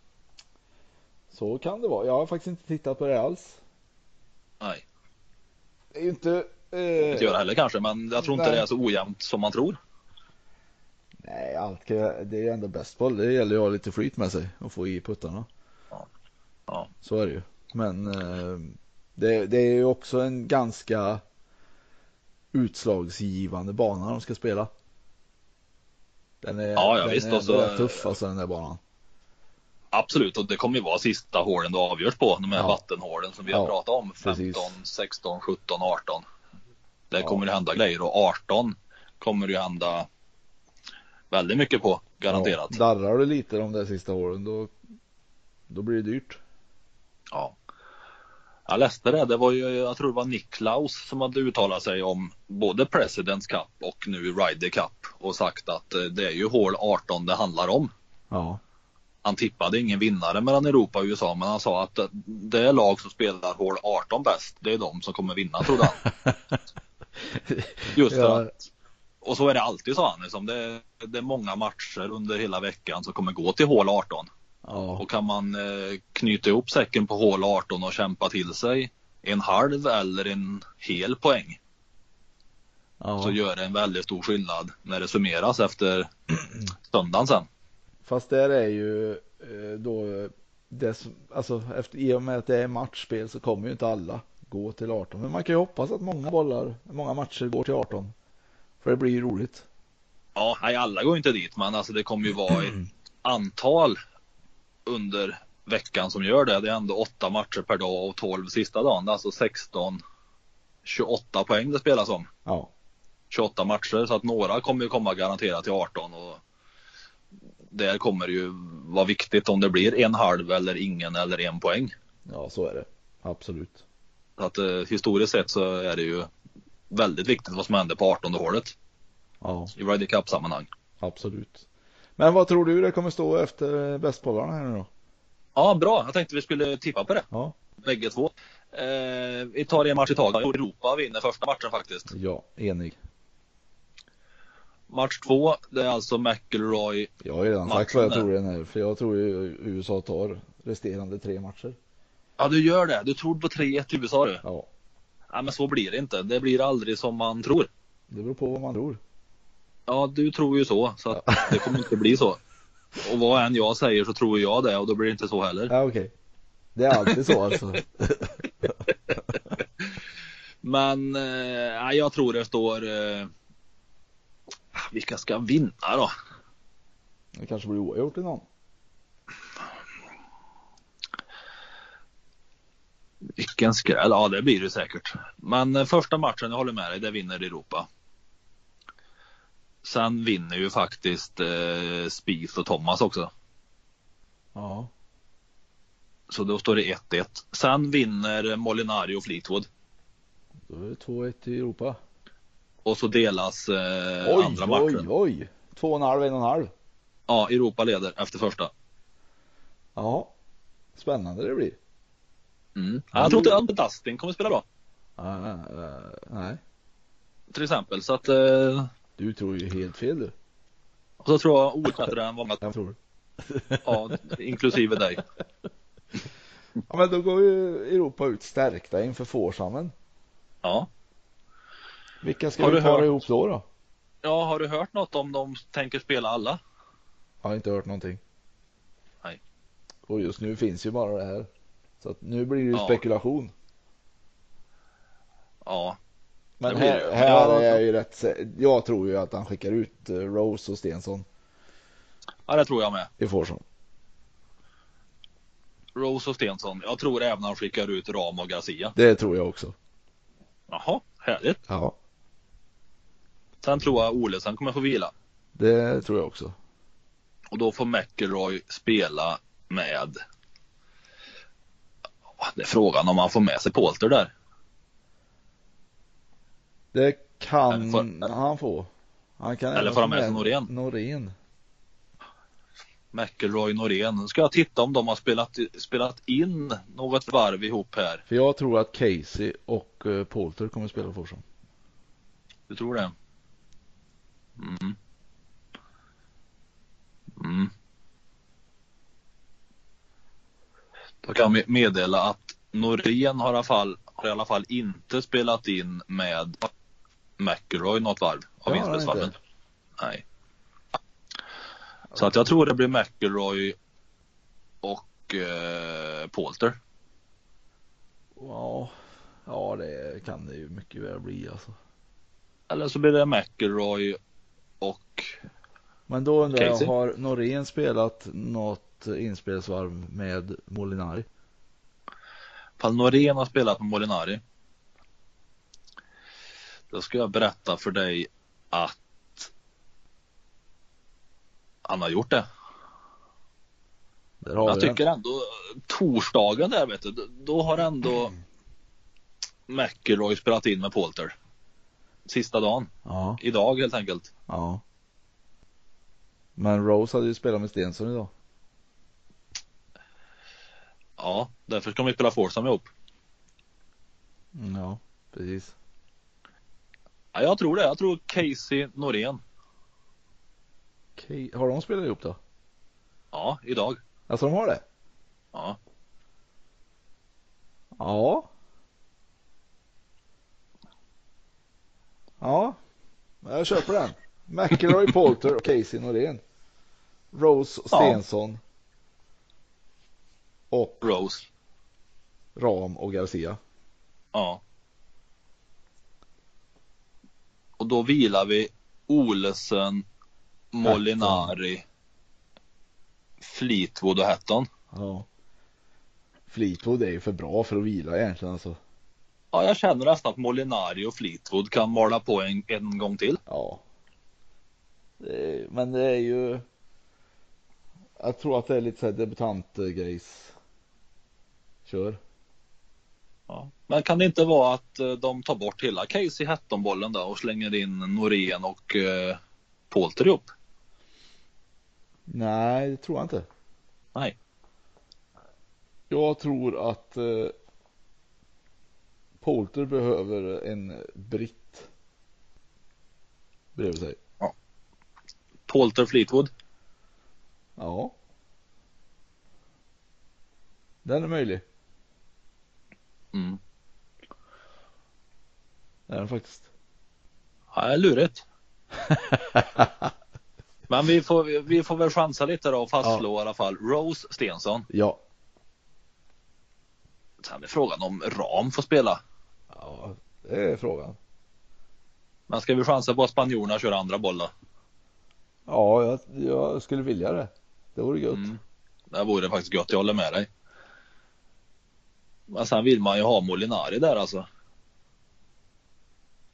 så kan det vara. Jag har faktiskt inte tittat på det alls. Nej, Det är ju inte... inte Eh, göra heller kanske men jag tror inte Nej. det är så ojämnt som man tror. nej, allt kan, det är ju ändå bäst boll. Det gäller ju att ha lite flyt med sig och få i puttarna. Ja. Så är det ju. Men eh, det, det är ju också en ganska utslagsgivande bana de ska spela. Den är, Ja, ja, den visst, är och så- ändå rätt tuff alltså den där banan. Absolut, och det kommer ju vara sista hålen det avgörs på. De här Ja. vattenhålen som vi har Ja, pratat om. 15, precis. 16, 17, 18. Det Ja. kommer det hända grejer och 18 kommer det hända väldigt mycket på. Garanterat. Ja, darrar du lite de där sista åren då, då blir det dyrt. Ja. Jag läste det. Det var ju, jag tror det var Niklaus som hade uttalat sig om både President's Cup och nu Ryder Cup och sagt att eh, det är ju hål 18 det handlar om. Ja, Han tippade ingen vinnare mellan Europa och USA men han sa att det lag som spelar hål 18 bäst, det är de som kommer vinna trodde han. (laughs) Just för Ja. att, och så är det alltid sa han. Liksom. Det, det är många matcher under hela veckan som kommer gå till hål 18. Ja, Och kan man eh, knyta ihop säcken på hål 18 och kämpa till sig en halv eller en hel poäng ja. så gör det en väldigt stor skillnad när det summeras efter (clears throat) söndagen sen. Fast där är ju eh, då det som, alltså efter, i och med att det är matchspel så kommer ju inte alla gå till 18. Men man kan ju hoppas att många bollar, många matcher går till 18. För det blir ju roligt. Ja, nej, alla går inte dit men alltså det kommer ju vara ett (clears throat) antal under veckan som gör det. Det är ändå åtta matcher per dag och 12 sista dagen. Det är alltså 16 28 poäng det spelas om. Ja, 28 matcher så att några kommer ju komma garanterat till 18 och där kommer det ju vara viktigt om det blir en halv eller ingen eller en poäng. Ja, så är det. Absolut. Så att eh, historiskt sett så är det ju väldigt viktigt vad som händer på 18 hålet Ja, i Ryder Cup sammanhang. absolut. Men vad tror du det kommer stå efter bästbollarna här nu då? Ja, bra. Jag tänkte vi skulle tippa på det. Ja, Bägge två. Eh, vi tar en match i taget. Europa vinner första matchen faktiskt. ja, enig. Match två, det är alltså McIlroy. Jag har ju redan sagt vad jag tror den här, för jag tror ju USA tar resterande tre matcher. Ja, du gör det. Du tror på 3-1 till USA du. Ja, Ja, men så blir det inte. Det blir aldrig som man tror. det beror på vad man tror. Ja, du tror ju så. Så att det kommer inte bli så. Och vad än jag säger så tror jag det och då blir det inte så heller. Ja, okej. Det är alltid så alltså. (laughs) Men eh, jag tror det står eh, vilka ska vinna då? Det kanske blir oavgjort i någon. Vilken skräll. Ja, det blir det säkert. Men eh, första matchen, jag håller med dig, det vinner Europa. Sen vinner ju faktiskt eh, Spieth och Thomas också. Ja, Så då står det 1-1. Sen vinner Molinari och Fleetwood. då är det 2-1 i Europa. Och så delas eh, Oj, andra oj, matchen. oj. Två och en halv, en och en halv. Ja, Europa leder efter första. Ja, spännande det blir. Mm. Ja, jag tror inte att Dustin kommer spela bra. Uh, uh, nej, Till exempel. Så att, eh, du tror ju helt fel du. och så tror jag än många, Jag tror. ja, inklusive dig. Ja, men då går ju Europa ut stärkta inför Fårsammen. Ja. Vilka ska Har vi du para hört? ihop då då? ja, har du hört något om de tänker spela alla? Jag har inte hört någonting. Nej. Och just nu finns ju bara det här. Så att nu blir det ju Ja. spekulation. Ja, Men här, här är jag ju rätt Jag tror ju att han skickar ut eh, Rose och Stensson ja det tror jag med. i Forsson. Rose och Stensson. Jag tror även han skickar ut Ram och Garcia. Det tror jag också. Jaha, härligt. Ja, Sen tror jag Olesen kommer få vila. det tror jag också. Och då får McIlroy spela med Det är frågan om han får med sig Polter där. Det kan får- han få. Han kan Eller får få han med sig Norén? Norén. McIlroy, Norén. Nu ska jag titta om de har spelat, spelat in något varv ihop här. För jag tror att Casey och uh, Poulter kommer spela Forsson. Du tror det? Mm. Mm. Då kan vi meddela att Norén har i alla fall, har i alla fall inte spelat in med McIlroy något varv av inspelsvarven. Nej. Så att jag tror det blir McIlroy och eh, Poulter. Ja, ja det kan det ju mycket väl bli alltså. Eller så blir det McIlroy och Men då undrar jag, Casey? har Norén spelat något inspelsvarv med Molinari? Fall Norén har spelat med Molinari. Då ska jag berätta för dig att han har gjort det. Jag tycker ändå torsdagen där vet du, då- har ändå (clears throat) McIlroy spelat in med Polter. Sista dagen. Ja, Idag helt enkelt. ja. Men Rose hade ju spelat med Stensson idag. Ja, därför ska de spela foursome ihop. Mm, Ja, precis. Ja, jag tror det. Jag tror Casey Norén. Okej, har de spelat ihop då? Ja, idag. Alltså de har det? Ja. Ja. Ja, jag köper den. McIlroy, Poulter och Casey Norén. Rose, Ja. Stensson och Rose. Ram och Garcia. Ja. Och då vilar vi Olesen, Molinari, Fleetwood och Hatton. Ja. Fleetwood är ju för bra för att vila egentligen alltså. Ja, jag känner nästan att Molinari och Fleetwood kan mala på en, en gång till. Ja. Det är, men det är ju. Jag tror att det är lite så här debutantgrejs. Kör. Ja. Men kan det inte vara att eh, de tar bort hela Casey Hatton-bollen då och slänger in Norén och eh, Polter ihop? Nej, det tror jag inte. Nej. Jag tror att eh, Polter behöver en britt bredvid sig. Polter Fleetwood? Ja. Den är möjlig. Mm. Det är den faktiskt. Ja, lurigt. (laughs) Men vi får, vi får väl chansa lite då och fastslå i alla fall Rose Stensson. Ja. Sen är frågan om Ram får spela. Ja, det är frågan. Men ska vi chansa på att spanjorerna kör andra boll då? Ja, jag, jag skulle vilja det. Det vore gött. Mm. Det vore faktiskt gött, jag håller med dig. Men sen vill man ju ha Molinari där alltså.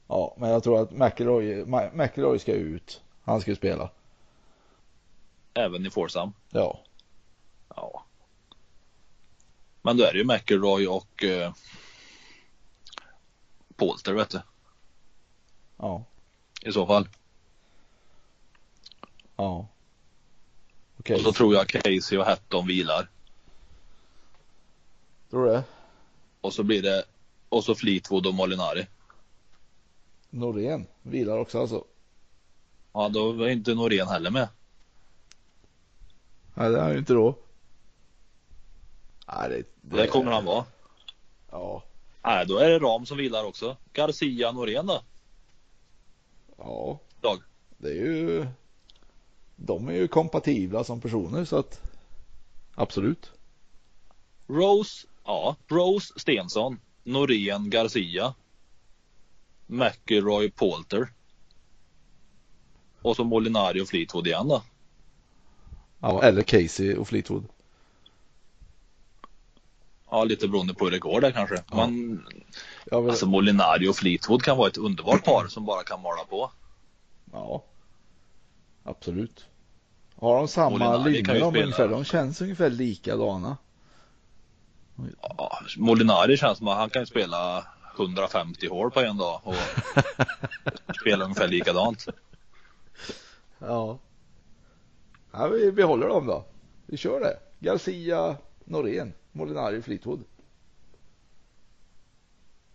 Ja, men jag tror att McIlroy, Ma- McIlroy ska ut. Han ska spela. Även i Forsam. Ja. Ja. Men då är det ju McIlroy och eh, Polster vet du. Ja. I så fall. Ja. Okej. Och så tror jag Casey och Hatton vilar. Tror du det? Och så blir det och så Fleetwood och Molinari. Norén vilar också alltså. Ja, då var inte Norén heller med. Nej, det är han ju inte då. Nej, det, det, Det kommer han vara. Ja. Nej, då är det Ram som vilar också. Garcia Norén då? Ja. Dag. Det är ju. De är ju kompatibla som personer så att. Absolut. Rose, ja, Rose Stensson, Norén Garcia, McIlroy Polter. Och så Molinari och Fleetwood igen då. Ja, eller Casey och Fleetwood. Ja, lite beroende på hur det går där kanske. Ja. Jag vill, alltså Molinari och Fleetwood kan vara ett underbart par som bara kan mala på. Ja. Absolut. Har de samma linjer de ungefär? De känns ungefär likadana. Ja, Molinari känns som att han kan spela 150 hål på en dag och (laughs) spela ungefär likadant. Ja. Ja, vi behåller dem då. Vi kör det. Garcia, Norén, Molinari, Fleetwood.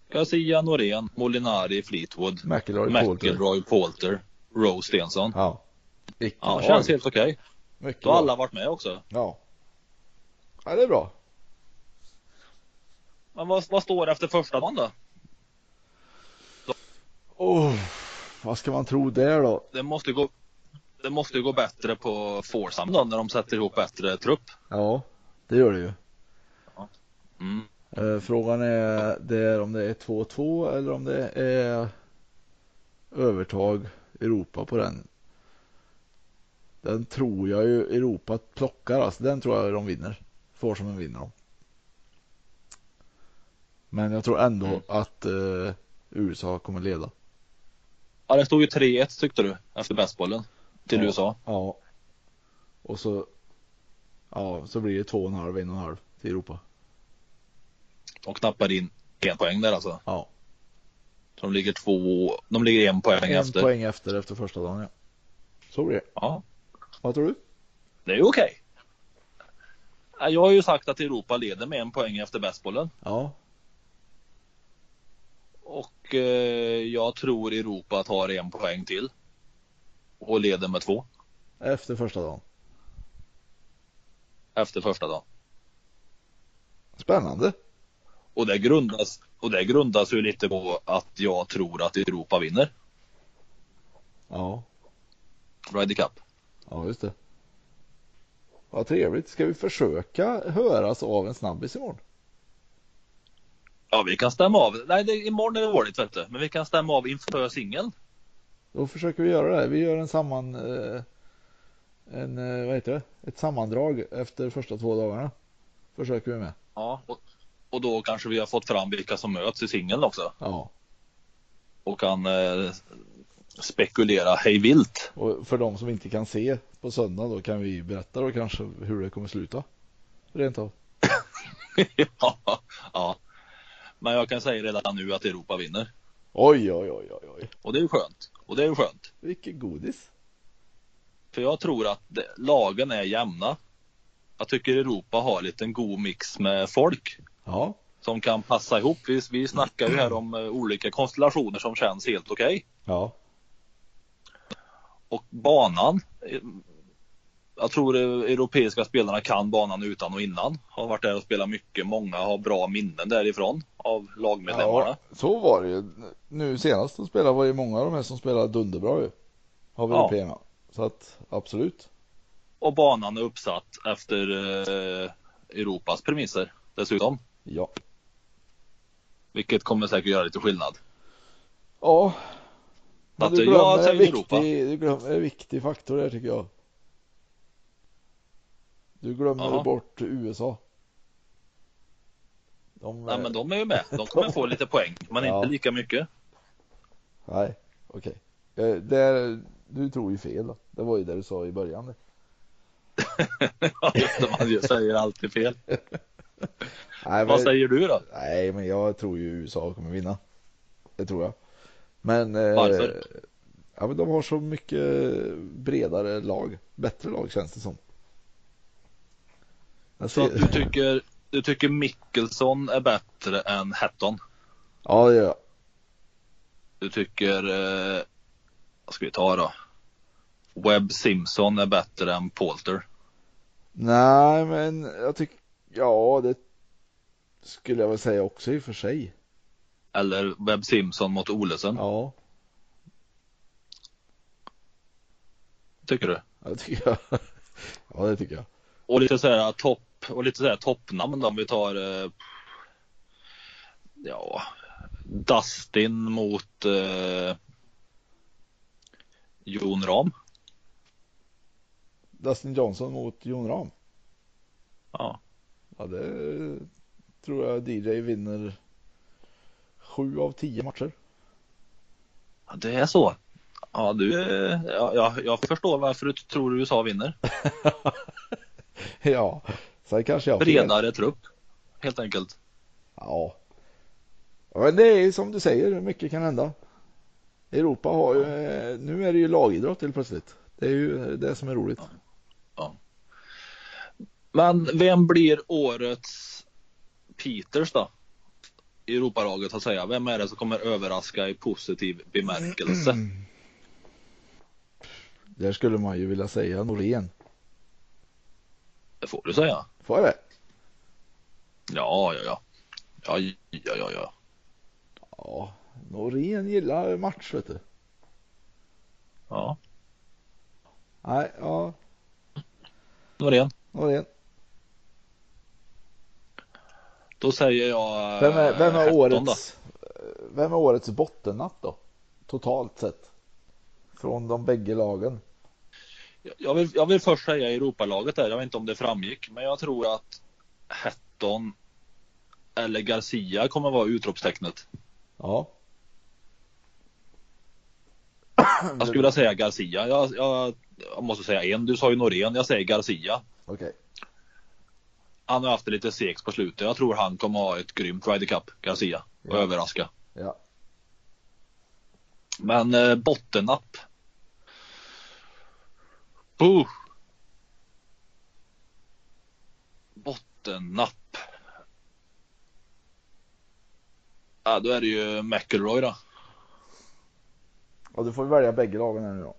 Garcia, Norén, Molinari, Fleetwood, McIlroy. McIlroy, Polter, Rose Stensson. Ja. Icke Ja, känns helt okej. Mycket Då har alla varit med också. Ja. Ja, det är bra. Men vad, vad står det efter första dagen då? Oh, vad ska man tro där då? Det måste gå, det måste ju gå bättre på Forsam då när de sätter ihop bättre trupp. Ja, det gör det ju. Mm. Eh, frågan är, det är om det är 2-2 eller om det är övertag Europa på den. Den tror jag ju Europa plockar, alltså den tror jag de vinner. Får som en vinner dem. Men jag tror ändå Mm. att eh, USA kommer leda. Ja, det stod ju 3-1 tyckte du efter bästbollen till Ja. USA. Ja. Och så Ja, så blir det 2,5, 1,5 till Europa. De knappar in en poäng där alltså. Ja. Så de ligger två, de ligger en poäng En efter. poäng efter efter första dagen, ja. Så blir det. Ja, Vad tror du? det är ju okej. Ja, Jag har ju sagt att Europa leder med en poäng efter bästbollen. Ja. Och eh, jag tror Europa tar en poäng till. Och leder med två Efter första dagen. efter första dagen. Spännande. Och det grundas, och det grundas ju lite på att jag tror att Europa vinner Ja. Ryder Cup. Ja, just det. Vad trevligt. Ska vi försöka höras av en snabbis imorgon? Ja, vi kan stämma av. Nej, det, imorgon är det dåligt vet du. Men vi kan stämma av inför singeln. Då försöker vi göra det. Vi gör en samman... eh, En, eh, vad heter det? Ett sammandrag efter första två dagarna. Försöker vi med. Ja, och, Och då kanske vi har fått fram vilka som möts i singeln också. Ja. Och kan eh, spekulera hej vilt. Och för de som inte kan se på söndag då kan vi berätta då kanske hur det kommer sluta. Rent av. (laughs) ja, ja. Men jag kan säga redan nu att Europa vinner. Oj, oj, oj, oj, oj. Och det är ju skönt. Och det är ju skönt. Vilket godis. För jag tror att det, lagen är jämna. Jag tycker Europa har lite en god mix med folk Ja, som kan passa ihop. Vi, vi snackar ju här om eh, olika konstellationer som känns helt okej. ja, Och banan. Jag tror eh, europeiska spelarna kan banan utan och innan. Har varit där och spelat mycket. Många har bra minnen därifrån av lagmedlemmarna. ja. Så var det ju. Nu senast de spelade var det många av de här som spelade dunderbra ju. Vi Ja. européerna. Så att absolut. Och banan är uppsatt efter eh, Europas premisser dessutom. Ja. Vilket kommer säkert göra lite skillnad. Ja. Men Att du jag glömmer, en säger viktig, Europa. du glömmer en viktig faktor där tycker jag. Du glömmer Jaha. bort USA. De, Nej men de är ju med. De kommer få lite poäng. Men Ja. inte lika mycket. Nej, okej. Eh, där- Du tror ju fel då. Det var ju det du sa i början. (laughs) Ja, just det, Man säger alltid fel. (laughs) Nej, Vad men, säger du då? nej, men jag tror ju USA kommer vinna. Det tror jag. Men eh, Varför? Ja, men de har så mycket bredare lag. Bättre lag känns det som. Jag Så att du tycker, du tycker Mickelson är bättre än Hatton? Ja, det gör jag. Du tycker, eh, vad ska vi ta då? Webb Simpson är bättre än Polter? Nej, men jag tycker, ja, det skulle jag väl säga också i och för sig. Eller Webb Simpson mot Olesen? Ja, Tycker du? ja, det tycker jag. (laughs) Ja, det tycker jag. Och lite såhär topp, och lite såhär toppnamn då, om vi tar eh, Ja Dustin mot eh, Jon Ram. Dustin Johnson mot Jon Rahm. Ja. Ja, det tror jag DJ vinner sju av tio matcher. Ja, Det är så. Ja, du, ja, jag, jag förstår varför du tror USA vinner. (laughs) ja, sen kanske jag fel. Bredare trupp, helt enkelt. Ja. ja, men det är ju som du säger, mycket kan hända. Europa har ju, nu är det ju lagidrott helt plötsligt. Det är ju det som är roligt. Men vem blir årets Peters då? I Europalaget så att säga. Vem är det som kommer överraska i positiv bemärkelse? (clears throat) Där skulle man ju vilja säga Norén. Det får du säga. Får jag det? Ja, ja, ja. Ja, ja, ja, ja. Ja, Norén gillar match vet du. Ja, Nej, ja, Norén. Norén. Då säger jag eh, Vem är, vem är då. årets, vem är årets bottennatt då? Totalt sett. Från de bägge lagen. Jag vill, jag vill först säga Europalaget där. Jag vet inte om det framgick, men jag tror att Hatton eller Garcia kommer vara utropstecknet. Ja. Jag skulle vilja säga Garcia. Jag, jag, jag måste säga en. Du sa ju Norén. Jag säger Garcia. Okej. Han har haft det lite segt på slutet. Jag tror han kommer ha ett grymt Ryder Cup, Garcia. Och Ja. överraska. Ja. Men eh, bottennapp. Buh. Bottennapp. Ja, då är det ju McElroy då. Och du får välja bägge lagen här nu då.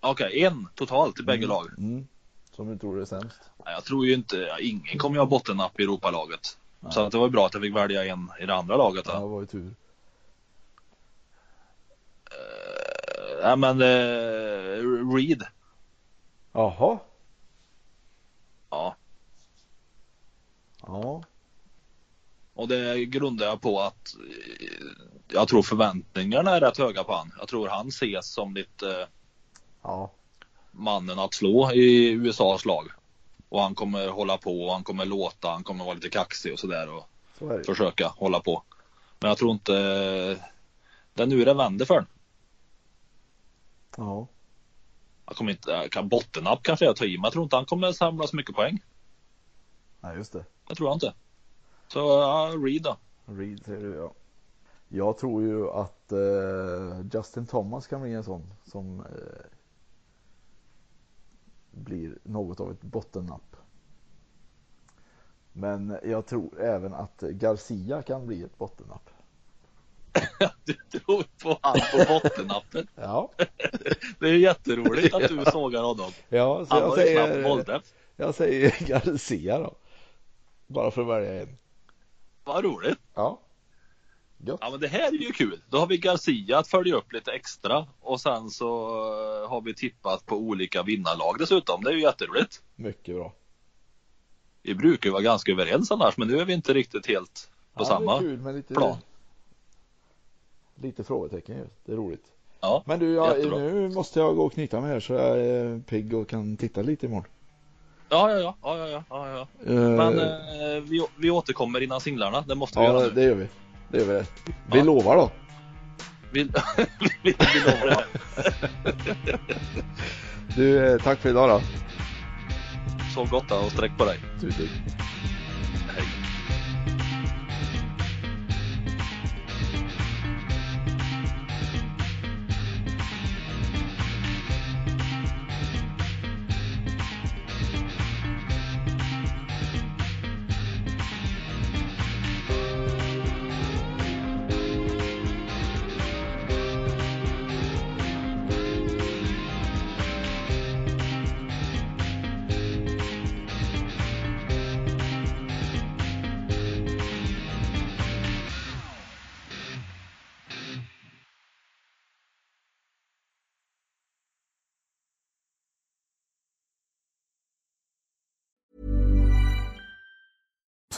Okej, en totalt i bägge lag. Mm. Som du tror är sämst. Nej, Jag tror ju inte, ja, ingen kommer ju ha bottennapp i Europalaget. Så att det var ju bra att jag fick välja en i det andra laget. Då. Ja, det var ju tur. Nej men eh, Reed. Jaha. Ja. Ja. Och det grundar jag på att eh, jag tror förväntningarna är rätt höga på han. Jag tror han ses som lite eh, Ja. mannen att slå i USAs lag. Och han kommer hålla på och han kommer låta, han kommer vara lite kaxig och sådär och Så försöka hålla på. Men jag tror inte det är nu det vänder för honom. Ja. Han kommer inte, kan bottennapp kanske jag tar i, men jag tror inte han kommer samla så mycket poäng. Nej, just det. Det tror jag inte. Så ja, Reed då. Reed säger du ja. Jag tror ju att eh, Justin Thomas kan bli en sån som eh, blir något av ett bottennapp. Men jag tror även att Garcia kan bli ett bottennapp. (laughs) Du tror på han på bottennappen. (laughs) Ja, Det är jätteroligt att du (laughs) sågar honom. ja så Han jag var ju snabb på säger, jag säger Garcia då. Bara för att välja en. Vad roligt. Ja. Gött. Ja men det här är ju kul. Då har vi Garcia att följa upp lite extra och sen så eh, har vi tippat på olika vinnarlag dessutom. Det är ju jätteroligt. Mycket bra. Vi brukar ju vara ganska överens annars men nu är vi inte riktigt helt på ja, samma. Det är kul med lite, plan. Lite frågetecken ju. Det är roligt. Ja, Men du, jag, jättebra. nu måste jag gå och knyta mig här så jag är pigg och kan titta lite imorgon. Ja, ja, ja, ja, ja, ja, ja, ja. Eh, Men eh, vi, vi återkommer innan singlarna. Det måste vi ja, göra det, nu. det gör vi. Det gör vi det. Vi Ja. lovar då. Vi, (laughs) vi, vi lovar det. Du, eh, tack för idag då. Sov gott då och sträck på dig. Tusen. Hej.